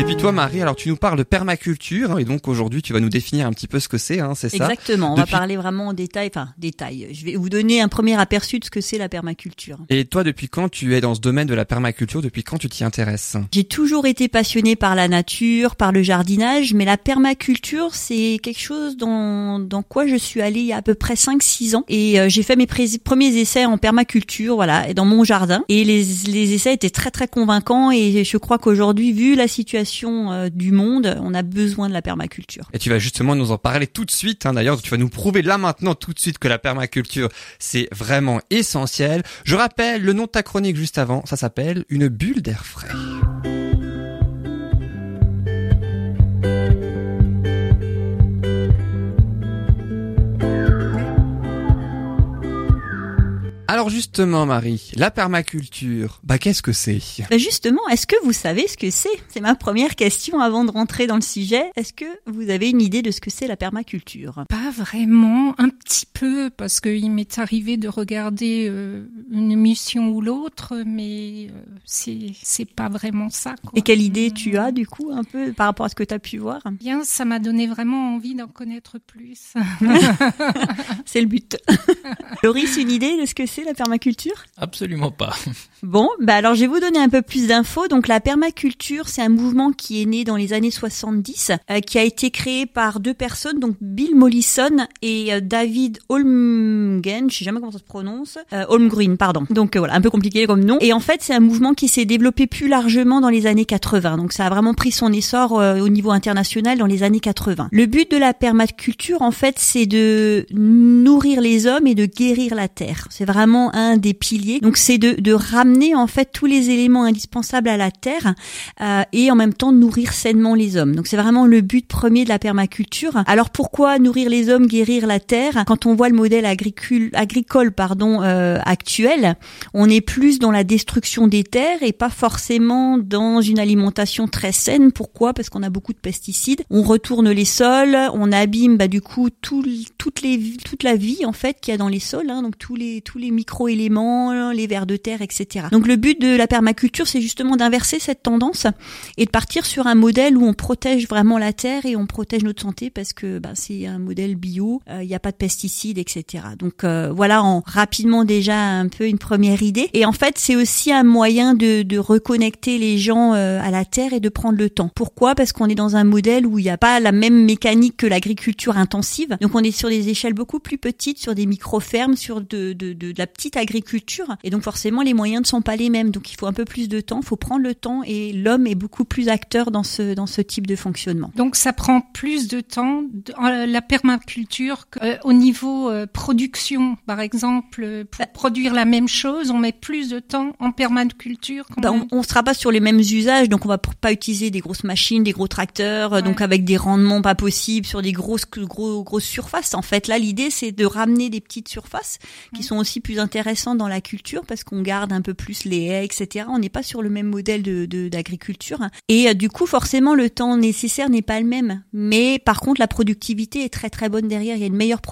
Et puis toi, Marie, alors tu nous parles de permaculture, et donc aujourd'hui tu vas nous définir un petit peu ce que c'est, hein, c'est ça Exactement, on va parler vraiment en détail, enfin détail. Je vais vous donner un premier aperçu de ce que c'est la permaculture. Et toi, depuis quand tu es dans ce domaine de la permaculture Depuis quand tu t'y intéresses J'ai toujours été passionnée par la nature, par le jardinage, mais la permaculture, c'est quelque chose dans, dans quoi je suis allée il y a à peu près 5-6 ans. Et euh, j'ai fait mes premiers essais en permaculture, voilà, dans mon jardin. Et les, les essais étaient très très convaincants, et je crois qu'aujourd'hui, vu la situation euh, du monde, on a besoin de la permaculture. Et tu vas justement nous en parler tout de suite. Hein. D'ailleurs, tu vas nous prouver là maintenant tout de suite que la permaculture, c'est vraiment essentiel. Je rappelle le nom de ta chronique juste avant. Ça s'appelle Une bulle d'air frais. Alors justement, Marie, la permaculture, bah qu'est-ce que c'est? Bah Justement, est-ce que vous savez ce que c'est? C'est ma première question avant de rentrer dans le sujet. Est-ce que vous avez une idée de ce que c'est la permaculture? Pas vraiment, un petit peu, parce qu'il m'est arrivé de regarder euh, une émission ou l'autre, mais euh, c'est c'est pas vraiment ça. Quoi. Et quelle idée tu as du coup, un peu par rapport à ce que tu as pu voir? Bien, ça m'a donné vraiment envie d'en connaître plus. c'est le but. Loris, une idée de ce que c'est? La permaculture Absolument pas. Bon, bah alors je vais vous donner un peu plus d'infos. Donc la permaculture, c'est un mouvement qui est né dans les années 70, euh, qui a été créé par deux personnes, donc Bill Mollison et euh, David Holmgren, je sais jamais comment ça se prononce, euh, Holmgren, pardon. Donc voilà, un peu compliqué comme nom. Et en fait, c'est un mouvement qui s'est développé plus largement dans les années 80. Donc ça a vraiment pris son essor au niveau international dans les années 80. Le but de la permaculture, en fait, c'est de nourrir les hommes et de guérir la terre. C'est vraiment un des piliers. Donc c'est de, ramener en fait tous les éléments indispensables à la terre euh, et en même temps nourrir sainement les hommes. Donc c'est vraiment le but premier de la permaculture. Alors pourquoi nourrir les hommes, guérir la terre? Quand on voit le modèle agricole, agricole pardon euh, actuel, on est plus dans la destruction des terres et pas forcément dans une alimentation très saine. Pourquoi? Parce qu'on a beaucoup de pesticides. On retourne les sols, on abîme bah, du coup tout, toutes les, toute la vie en fait qu'il y a dans les sols. Hein, donc tous les tous les micro-éléments, les vers de terre, etc. Donc le but de la permaculture, c'est justement d'inverser cette tendance et de partir sur un modèle où on protège vraiment la terre et on protège notre santé parce que bah, c'est un modèle bio, euh, il n'y a pas de pesticides, etc. Donc euh, voilà en rapidement déjà un peu une première idée. Et en fait, c'est aussi un moyen de, reconnecter les gens euh, à la terre et de prendre le temps. Pourquoi? Parce qu'on est dans un modèle où il n'y a pas la même mécanique que l'agriculture intensive. Donc on est sur des échelles beaucoup plus petites, sur des micro-fermes, sur de, de la petite agriculture. Et donc forcément, les moyens ne sont pas les mêmes. Donc il faut un peu plus de temps, il faut prendre le temps et l'homme est beaucoup plus acteur dans ce, dans ce type de fonctionnement. Donc ça prend plus de temps, la permaculture, euh, au niveau euh, production, par exemple, pour bah produire la même chose, on met plus de temps en permaculture. Bah, on ne sera pas sur les mêmes usages, donc on va pas utiliser des grosses machines, des gros tracteurs, donc avec des rendements pas possibles sur des grosses, gros, grosses surfaces. En fait, là, l'idée, c'est de ramener des petites surfaces qui sont aussi plus intéressant dans la culture parce qu'on garde un peu plus les haies, etc. On n'est pas sur le même modèle de d'agriculture. Et euh, du coup, forcément, le temps nécessaire n'est pas le même. Mais par contre, la productivité est très très bonne derrière. Il y a une meilleure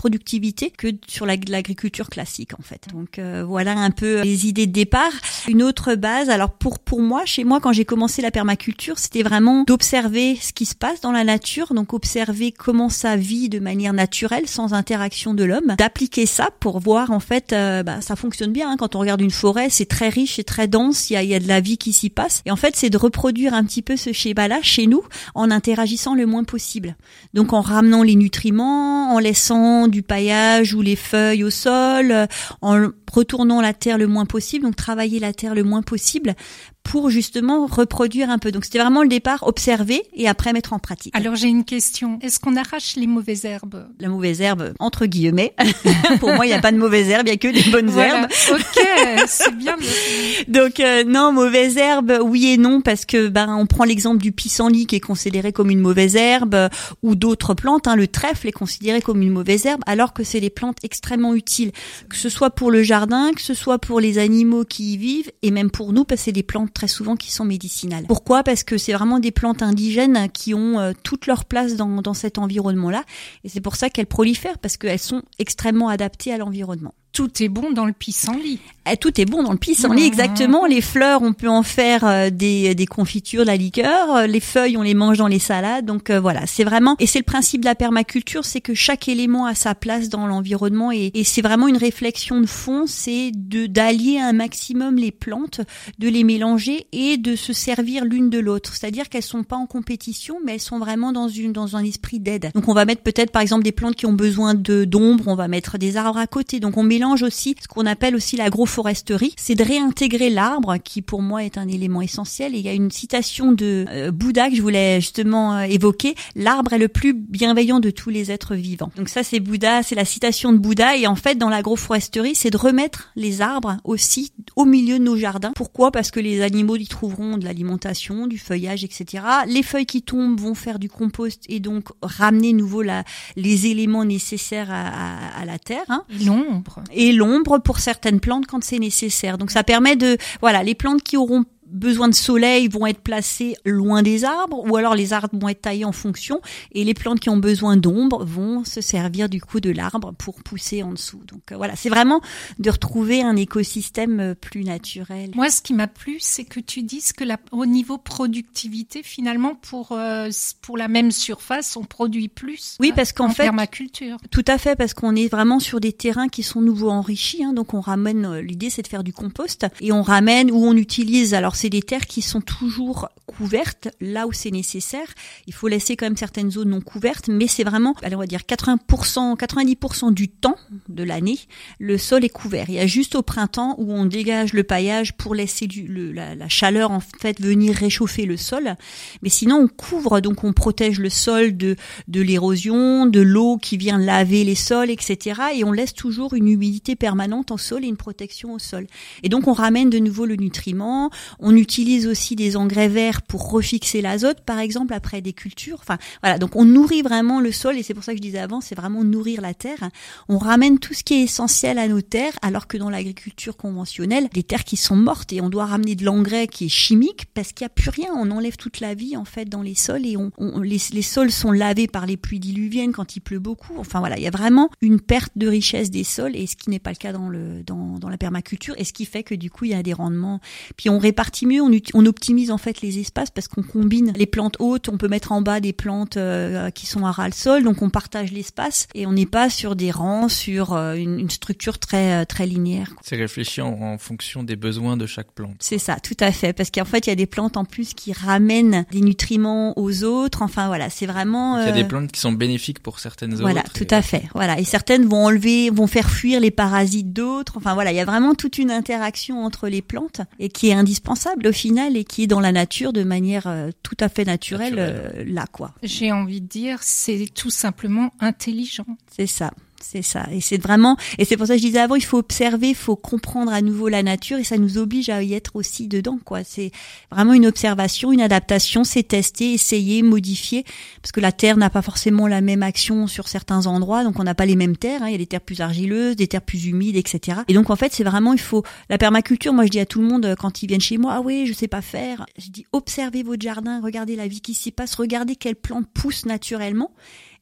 productivité que sur l'agriculture classique en fait. Donc euh, voilà un peu les idées de départ. Une autre base, alors pour pour moi, chez moi quand j'ai commencé la permaculture, c'était vraiment d'observer ce qui se passe dans la nature, donc observer comment ça vit de manière naturelle sans interaction de l'homme, d'appliquer ça pour voir en fait euh, bah, ça fonctionne bien. Hein. Quand on regarde une forêt, c'est très riche et très dense. Il y a, y a de la vie qui s'y passe. Et en fait, c'est de reproduire un petit peu ce schéma-là chez nous en interagissant le moins possible. Donc en ramenant les nutriments, en laissant du paillage ou les feuilles au sol, en retournant la terre le moins possible, donc travailler la terre le moins possible pour justement reproduire un peu. Donc c'était vraiment le départ, observer et après mettre en pratique. Alors j'ai une question. Est-ce qu'on arrache les mauvaises herbes? La mauvaise herbe, entre guillemets. pour moi, il n'y a pas de mauvaises herbes, il n'y a que des bonnes herbes. Ok, c'est bien. Donc euh, non, mauvaise herbe, oui et non, parce que ben on prend l'exemple du pissenlit qui est considéré comme une mauvaise herbe, ou d'autres plantes. Hein, le trèfle est considéré comme une mauvaise herbe, alors que c'est des plantes extrêmement utiles, que ce soit pour le jardin, que ce soit pour les animaux qui y vivent, et même pour nous, parce que c'est des plantes très souvent qui sont médicinales. Pourquoi? Parce que c'est vraiment des plantes indigènes qui ont euh, toute leur place dans, dans cet environnement-là. Et c'est pour ça qu'elles prolifèrent, parce qu'elles sont extrêmement adaptées à l'environnement. Tout est bon dans le pissenlit. Eh, tout est bon dans le pissenlit, exactement. Les fleurs, on peut en faire euh, des, des confitures, de la liqueur. Euh, les feuilles, on les mange dans les salades. Donc euh, voilà, c'est vraiment et c'est le principe de la permaculture, c'est que chaque élément a sa place dans l'environnement et, et c'est vraiment une réflexion de fond, c'est de d'allier un maximum les plantes, de les mélanger et de se servir l'une de l'autre. C'est-à-dire qu'elles sont pas en compétition, mais elles sont vraiment dans une dans un esprit d'aide. Donc on va mettre peut-être par exemple des plantes qui ont besoin de d'ombre, on va mettre des arbres à côté. Donc on mélange aussi ce qu'on appelle aussi l'agroforesterie, c'est de réintégrer l'arbre qui pour moi est un élément essentiel. Et il y a une citation de euh, Bouddha que je voulais justement euh, évoquer, l'arbre est le plus bienveillant de tous les êtres vivants. Donc ça c'est Bouddha, c'est la citation de Bouddha et en fait dans l'agroforesterie, c'est de remettre les arbres aussi au milieu de nos jardins. Pourquoi? Parce que les animaux y trouveront de l'alimentation, du feuillage, etc. Les feuilles qui tombent vont faire du compost et donc ramener nouveau la, les éléments nécessaires à, à, à la terre. Hein. L'ombre. Et l'ombre pour certaines plantes quand c'est nécessaire. Donc ça permet de, voilà, les plantes qui auront besoin de soleil vont être placés loin des arbres ou alors les arbres vont être taillés en fonction et les plantes qui ont besoin d'ombre vont se servir du coup de l'arbre pour pousser en dessous. Donc euh, voilà, c'est vraiment de retrouver un écosystème euh, plus naturel. Moi, ce qui m'a plu, c'est que tu dises que la, au niveau productivité, finalement, pour euh, pour la même surface, on produit plus. Oui, parce qu'en fait, permaculture. Tout à fait, parce qu'on est vraiment sur des terrains qui sont nouveau enrichis. Hein, donc on ramène. L'idée, c'est de faire du compost et on ramène ou on utilise. Alors c'est des terres qui sont toujours couvertes là où c'est nécessaire. Il faut laisser quand même certaines zones non couvertes, mais c'est vraiment, allez, on va dire 80%, 90% du temps de l'année, le sol est couvert. Il y a juste au printemps où on dégage le paillage pour laisser la, chaleur en fait venir réchauffer le sol. Mais sinon, on couvre, donc on protège le sol de, de l'érosion, de l'eau qui vient laver les sols, etc. Et on laisse toujours une humidité permanente en sol et une protection au sol. Et donc on ramène de nouveau le nutriment. On utilise aussi des engrais verts pour refixer l'azote, par exemple, après des cultures. Enfin, voilà. Donc, on nourrit vraiment le sol et c'est pour ça que je disais avant, c'est vraiment nourrir la terre. On ramène tout ce qui est essentiel à nos terres, alors que dans l'agriculture conventionnelle, des terres qui sont mortes et on doit ramener de l'engrais qui est chimique parce qu'il n'y a plus rien. On enlève toute la vie, en fait, dans les sols et on, on les, les sols sont lavés par les pluies diluviennes quand il pleut beaucoup. Enfin, voilà. Il y a vraiment une perte de richesse des sols et ce qui n'est pas le cas dans le, dans, dans la permaculture et ce qui fait que du coup, il y a des rendements. Puis on répartit mieux, on, on optimise en fait les espaces parce qu'on combine les plantes hautes, on peut mettre en bas des plantes euh, qui sont à ras le sol, donc on partage l'espace et on n'est pas sur des rangs, sur euh, une, une, structure très euh, très linéaire. C'est réfléchi en, en, fonction des besoins de chaque plante. C'est ça, tout à fait, parce qu'en fait il y a des plantes en plus qui ramènent des nutriments aux autres. Enfin voilà, c'est vraiment. Il y a des plantes qui sont bénéfiques pour certaines voilà, autres. Voilà, tout à fait. Voilà, et certaines vont enlever, vont faire fuir les parasites d'autres. Enfin voilà, il y a vraiment toute une interaction entre les plantes et qui est indispensable au final et qui est dans la nature de manière euh, tout à fait naturelle euh, là quoi. J'ai envie de dire c'est tout simplement intelligent. C'est ça. C'est ça. Et c'est vraiment, et c'est pour ça que je disais avant, il faut observer, il faut comprendre à nouveau la nature et ça nous oblige à y être aussi dedans, quoi. C'est vraiment une observation, une adaptation, c'est tester, essayer, modifier, parce que la terre n'a pas forcément la même action sur certains endroits, donc on n'a pas les mêmes terres, hein. il y a des terres plus argileuses, des terres plus humides, etc. Et donc en fait, c'est vraiment, il faut, la permaculture, moi je dis à tout le monde quand ils viennent chez moi, ah oui, je sais pas faire, je dis observez votre jardin, regardez la vie qui s'y passe, regardez quelles plantes poussent naturellement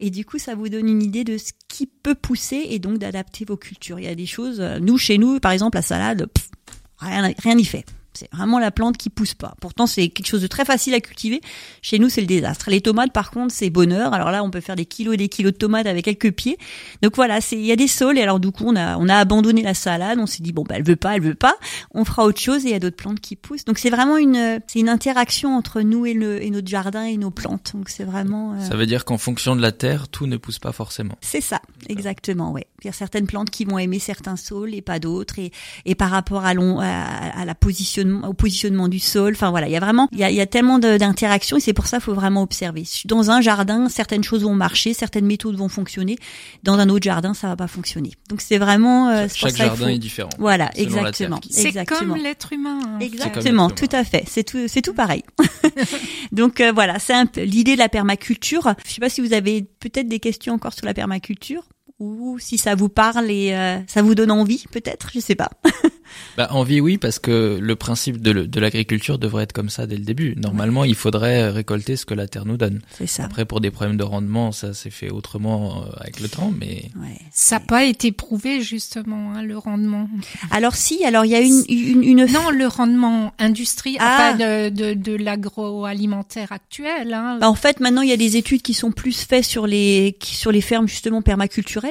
et du coup ça vous donne une idée de ce qui peut pousser et donc d'adapter vos cultures. Il y a des choses, nous chez nous par exemple la salade, rien n'y fait. C'est vraiment la plante qui pousse pas. Pourtant, c'est quelque chose de très facile à cultiver. Chez nous, c'est le désastre. Les tomates, par contre, c'est bonheur. Alors là, on peut faire des kilos et des kilos de tomates avec quelques pieds. Donc voilà, c'est il y a des sols. Et alors du coup, on a on a abandonné la salade. On s'est dit bon, bah elle veut pas, elle veut pas. On fera autre chose. Et il y a d'autres plantes qui poussent. Donc c'est vraiment une c'est une interaction entre nous et le et notre jardin et nos plantes. Donc c'est vraiment. Euh... Ça veut dire qu'en fonction de la terre, tout ne pousse pas forcément. C'est ça, exactement. Ouais. Il y a certaines plantes qui vont aimer certains sols et pas d'autres. Et et par rapport à, long, à, à la position au positionnement du sol. Enfin voilà, il y a vraiment, il y a, il y a tellement d'interactions et c'est pour ça qu'il faut vraiment observer. Dans un jardin, certaines choses vont marcher, certaines méthodes vont fonctionner. Dans un autre jardin, ça va pas fonctionner. Donc c'est vraiment. Euh, Chaque jardin faut... est différent. Voilà, exactement. C'est comme l'être humain. Hein. Exactement, tout à fait. C'est tout, c'est tout pareil. Donc euh, voilà, c'est un peu l'idée de la permaculture. Je sais pas si vous avez peut-être des questions encore sur la permaculture ou si ça vous parle et euh, ça vous donne envie, peut-être, je sais pas. Bah, envie, oui, parce que le principe de, de l'agriculture devrait être comme ça dès le début. Normalement, il faudrait récolter ce que la terre nous donne. C'est ça. Après, pour des problèmes de rendement, ça s'est fait autrement euh, avec le temps, mais Ouais. Ça n'a pas été prouvé justement hein, le rendement. Alors si, alors il y a une une, une Non, le rendement industriel, Ah. enfin de, de, de l'agroalimentaire actuel. Hein. Bah, en fait, maintenant, il y a des études qui sont plus faites sur les qui- sur les fermes justement permaculturelles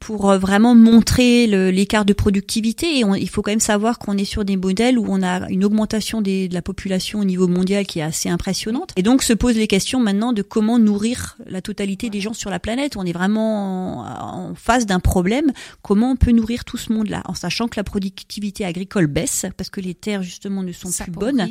Pour euh, vraiment montrer l'écart de productivité. Et on- il faut quand même savoir qu'on est sur des modèles où on a une augmentation des, de la population au niveau mondial qui est assez impressionnante. Et donc se posent les questions maintenant de comment nourrir la totalité des gens sur la planète. On est vraiment en, en face d'un problème. Comment on peut nourrir tout ce monde-là? En sachant que la productivité agricole baisse parce que les terres justement ne sont Ça plus bonnes.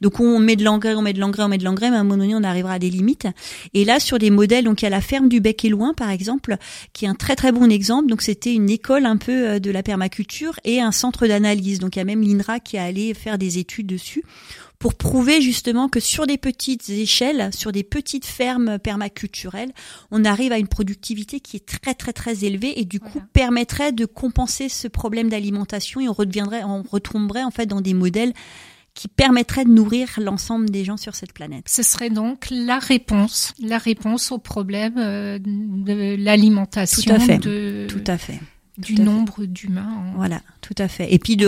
Donc on met de l'engrais, on met de l'engrais, on met de l'engrais, mais à un moment donné, on arrivera à des limites. Et là, sur des modèles, donc il y a la ferme du Bec et Loin, par exemple, qui est un très très bon exemple. Donc c'était une école un peu euh, de la permaculture et un centre d'analyse. Donc il y a même l'INRA qui est allé faire des études dessus pour prouver justement que sur des petites échelles, sur des petites fermes permaculturelles, on arrive à une productivité qui est très très très élevée et du coup Voilà. permettrait de compenser ce problème d'alimentation et on redeviendrait, on retomberait en fait dans des modèles qui permettraient de nourrir l'ensemble des gens sur cette planète. Ce serait donc la réponse, la réponse au problème euh, de l'alimentation, Tout à fait. de, Tout à fait. du nombre d'humains. Voilà, tout à fait. Et puis de,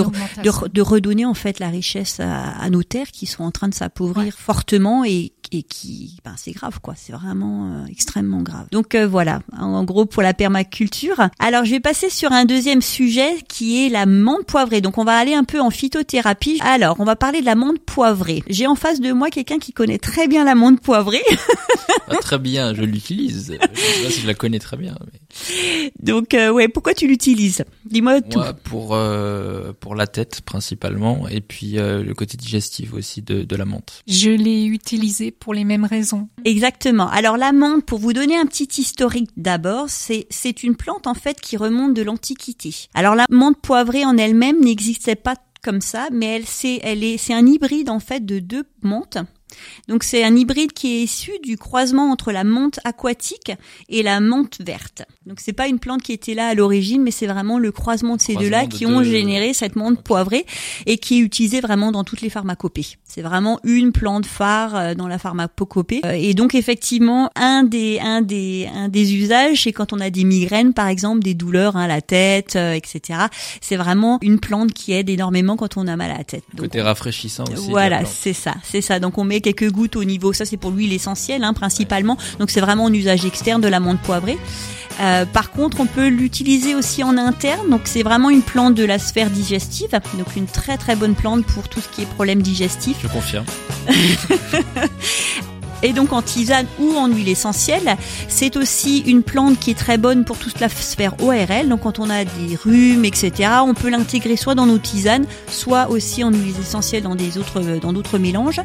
redonner en fait la richesse à, à nos terres qui sont en train de s'appauvrir Ouais. fortement et, et qui, ben c'est grave quoi, c'est vraiment euh, extrêmement grave. Donc euh, voilà, en, en gros pour la permaculture. Alors je vais passer sur un deuxième sujet qui est la menthe poivrée. Donc on va aller un peu en phytothérapie. Alors on va parler de la menthe poivrée. J'ai en face de moi quelqu'un qui connaît très bien la menthe poivrée. Ah, très bien, je l'utilise. Je sais pas si je la connais très bien. Mais... Donc euh, ouais, pourquoi tu l'utilises? Dis-moi tout. Moi, pour euh, pour la tête principalement, et puis euh, le côté digestif aussi de, de la menthe. Je l'ai utilisé pour les mêmes raisons. Exactement. Alors la menthe, pour vous donner un petit historique d'abord, c'est c'est une plante en fait qui remonte de l'Antiquité. Alors la menthe poivrée en elle-même n'existait pas comme ça, mais elle c'est elle est c'est un hybride en fait de deux menthes. Donc c'est un hybride qui est issu du croisement entre la menthe aquatique et la menthe verte. Donc c'est pas une plante qui était là à l'origine, mais c'est vraiment le croisement de ces deux-là de qui ont généré cette menthe poivrée et qui est utilisée vraiment dans toutes les pharmacopées. C'est vraiment une plante phare euh, dans la pharmacopée. Euh, Et donc effectivement, un des un des un des usages, c'est quand on a des migraines par exemple, des douleurs à la tête, euh, etc. C'est vraiment une plante qui aide énormément quand on a mal à la tête. Donc, Côté rafraîchissant aussi. voilà, c'est ça, c'est ça. Donc on met quelques gouttes au niveau, ça c'est pour l'huile essentielle hein, principalement. Donc c'est vraiment un usage externe de la menthe poivrée. Euh, par contre, on peut l'utiliser aussi en interne. Donc c'est vraiment une plante de la sphère digestive. Donc une très très bonne plante pour tout ce qui est problème digestif. Je confirme. Et donc en tisane ou en huile essentielle, c'est aussi une plante qui est très bonne pour toute la sphère ORL. Donc quand on a des rhumes, etc., on peut l'intégrer soit dans nos tisanes, soit aussi en huile essentielle dans des autres dans d'autres mélanges.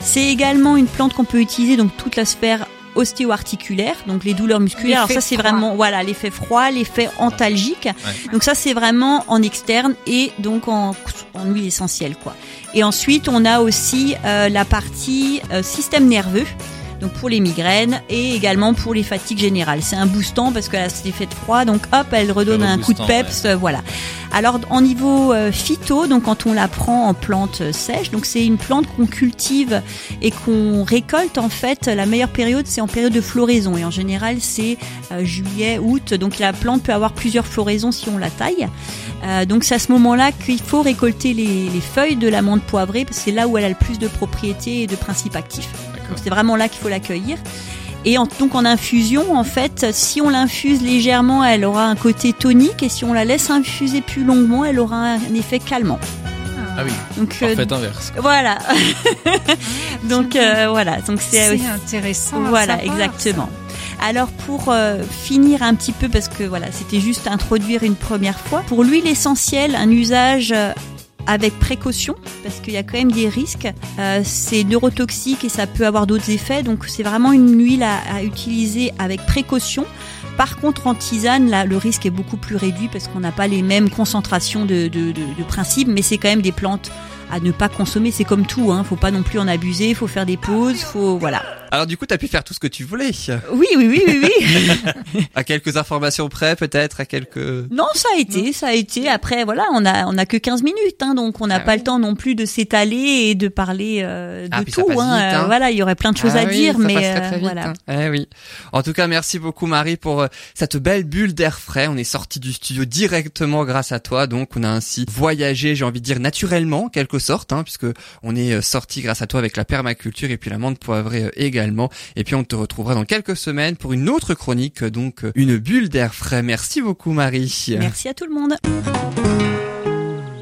C'est également une plante qu'on peut utiliser donc toute la sphère ostéo-articulaire, donc les douleurs musculaires. Alors L'effet ça c'est vraiment voilà l'effet froid, l'effet antalgique. Donc ça c'est vraiment en externe et donc en, en huile essentielle quoi. Et ensuite on a aussi euh, la partie euh, système nerveux. Donc pour les migraines et également pour les fatigues générales. C'est un boostant parce qu'elle a cet effet de froid, donc hop, elle redonne un coup de peps, voilà. Alors en niveau euh, phyto, donc quand on la prend en plante sèche, donc c'est une plante qu'on cultive et qu'on récolte en fait. La meilleure période c'est en période de floraison et en général c'est euh, juillet, août. Donc la plante peut avoir plusieurs floraisons si on la taille. Euh, donc c'est à ce moment-là qu'il faut récolter les, les feuilles de la menthe poivrée parce que c'est là où elle a le plus de propriétés et de principes actifs. Donc c'est vraiment là qu'il faut l'accueillir. Et en, donc en infusion, en fait, si on l'infuse légèrement, elle aura un côté tonique, et si on la laisse infuser plus longuement, elle aura un effet calmant. Ah oui. Donc euh, Parfait inverse. voilà. donc euh, voilà. Donc c'est aussi- intéressant. à voilà, savoir, exactement. Alors pour euh, finir un petit peu, parce que voilà, c'était juste introduire une première fois, pour l'huile essentielle, un usage euh, avec précaution, parce qu'il y a quand même des risques. Euh, c'est neurotoxique et ça peut avoir d'autres effets, donc c'est vraiment une huile à, utiliser avec précaution. Par contre, en tisane, là, le risque est beaucoup plus réduit parce qu'on n'a pas les mêmes concentrations de principes, mais c'est quand même des plantes à ne pas consommer. C'est comme tout, hein. Faut pas non plus en abuser. Faut faire des pauses. Faut voilà. Alors du coup, t'as pu faire tout ce que tu voulais. Oui, oui, oui, oui, oui. à quelques informations près, peut-être, à quelques. Non, ça a été, ça a été. Après, voilà, on a on a que 15 minutes, hein, donc on n'a Ah pas oui. le temps non plus de s'étaler et de parler euh, de Ah, ça tout. hein. vite, hein. Voilà, il y aurait plein de choses Ah à oui, dire, ça mais passe très, euh, très vite, voilà. hein. Eh oui. En tout cas, merci beaucoup Marie pour euh, cette belle bulle d'air frais. On est sorti du studio directement grâce à toi, donc on a ainsi voyagé, j'ai envie de dire naturellement, en quelque sorte, hein, puisque on est euh, sorti grâce à toi avec la permaculture et puis la menthe poivrée euh, également. Et puis on te retrouvera dans quelques semaines pour une autre chronique, euh, donc une bulle d'air frais. Merci beaucoup Marie. Merci à tout le monde.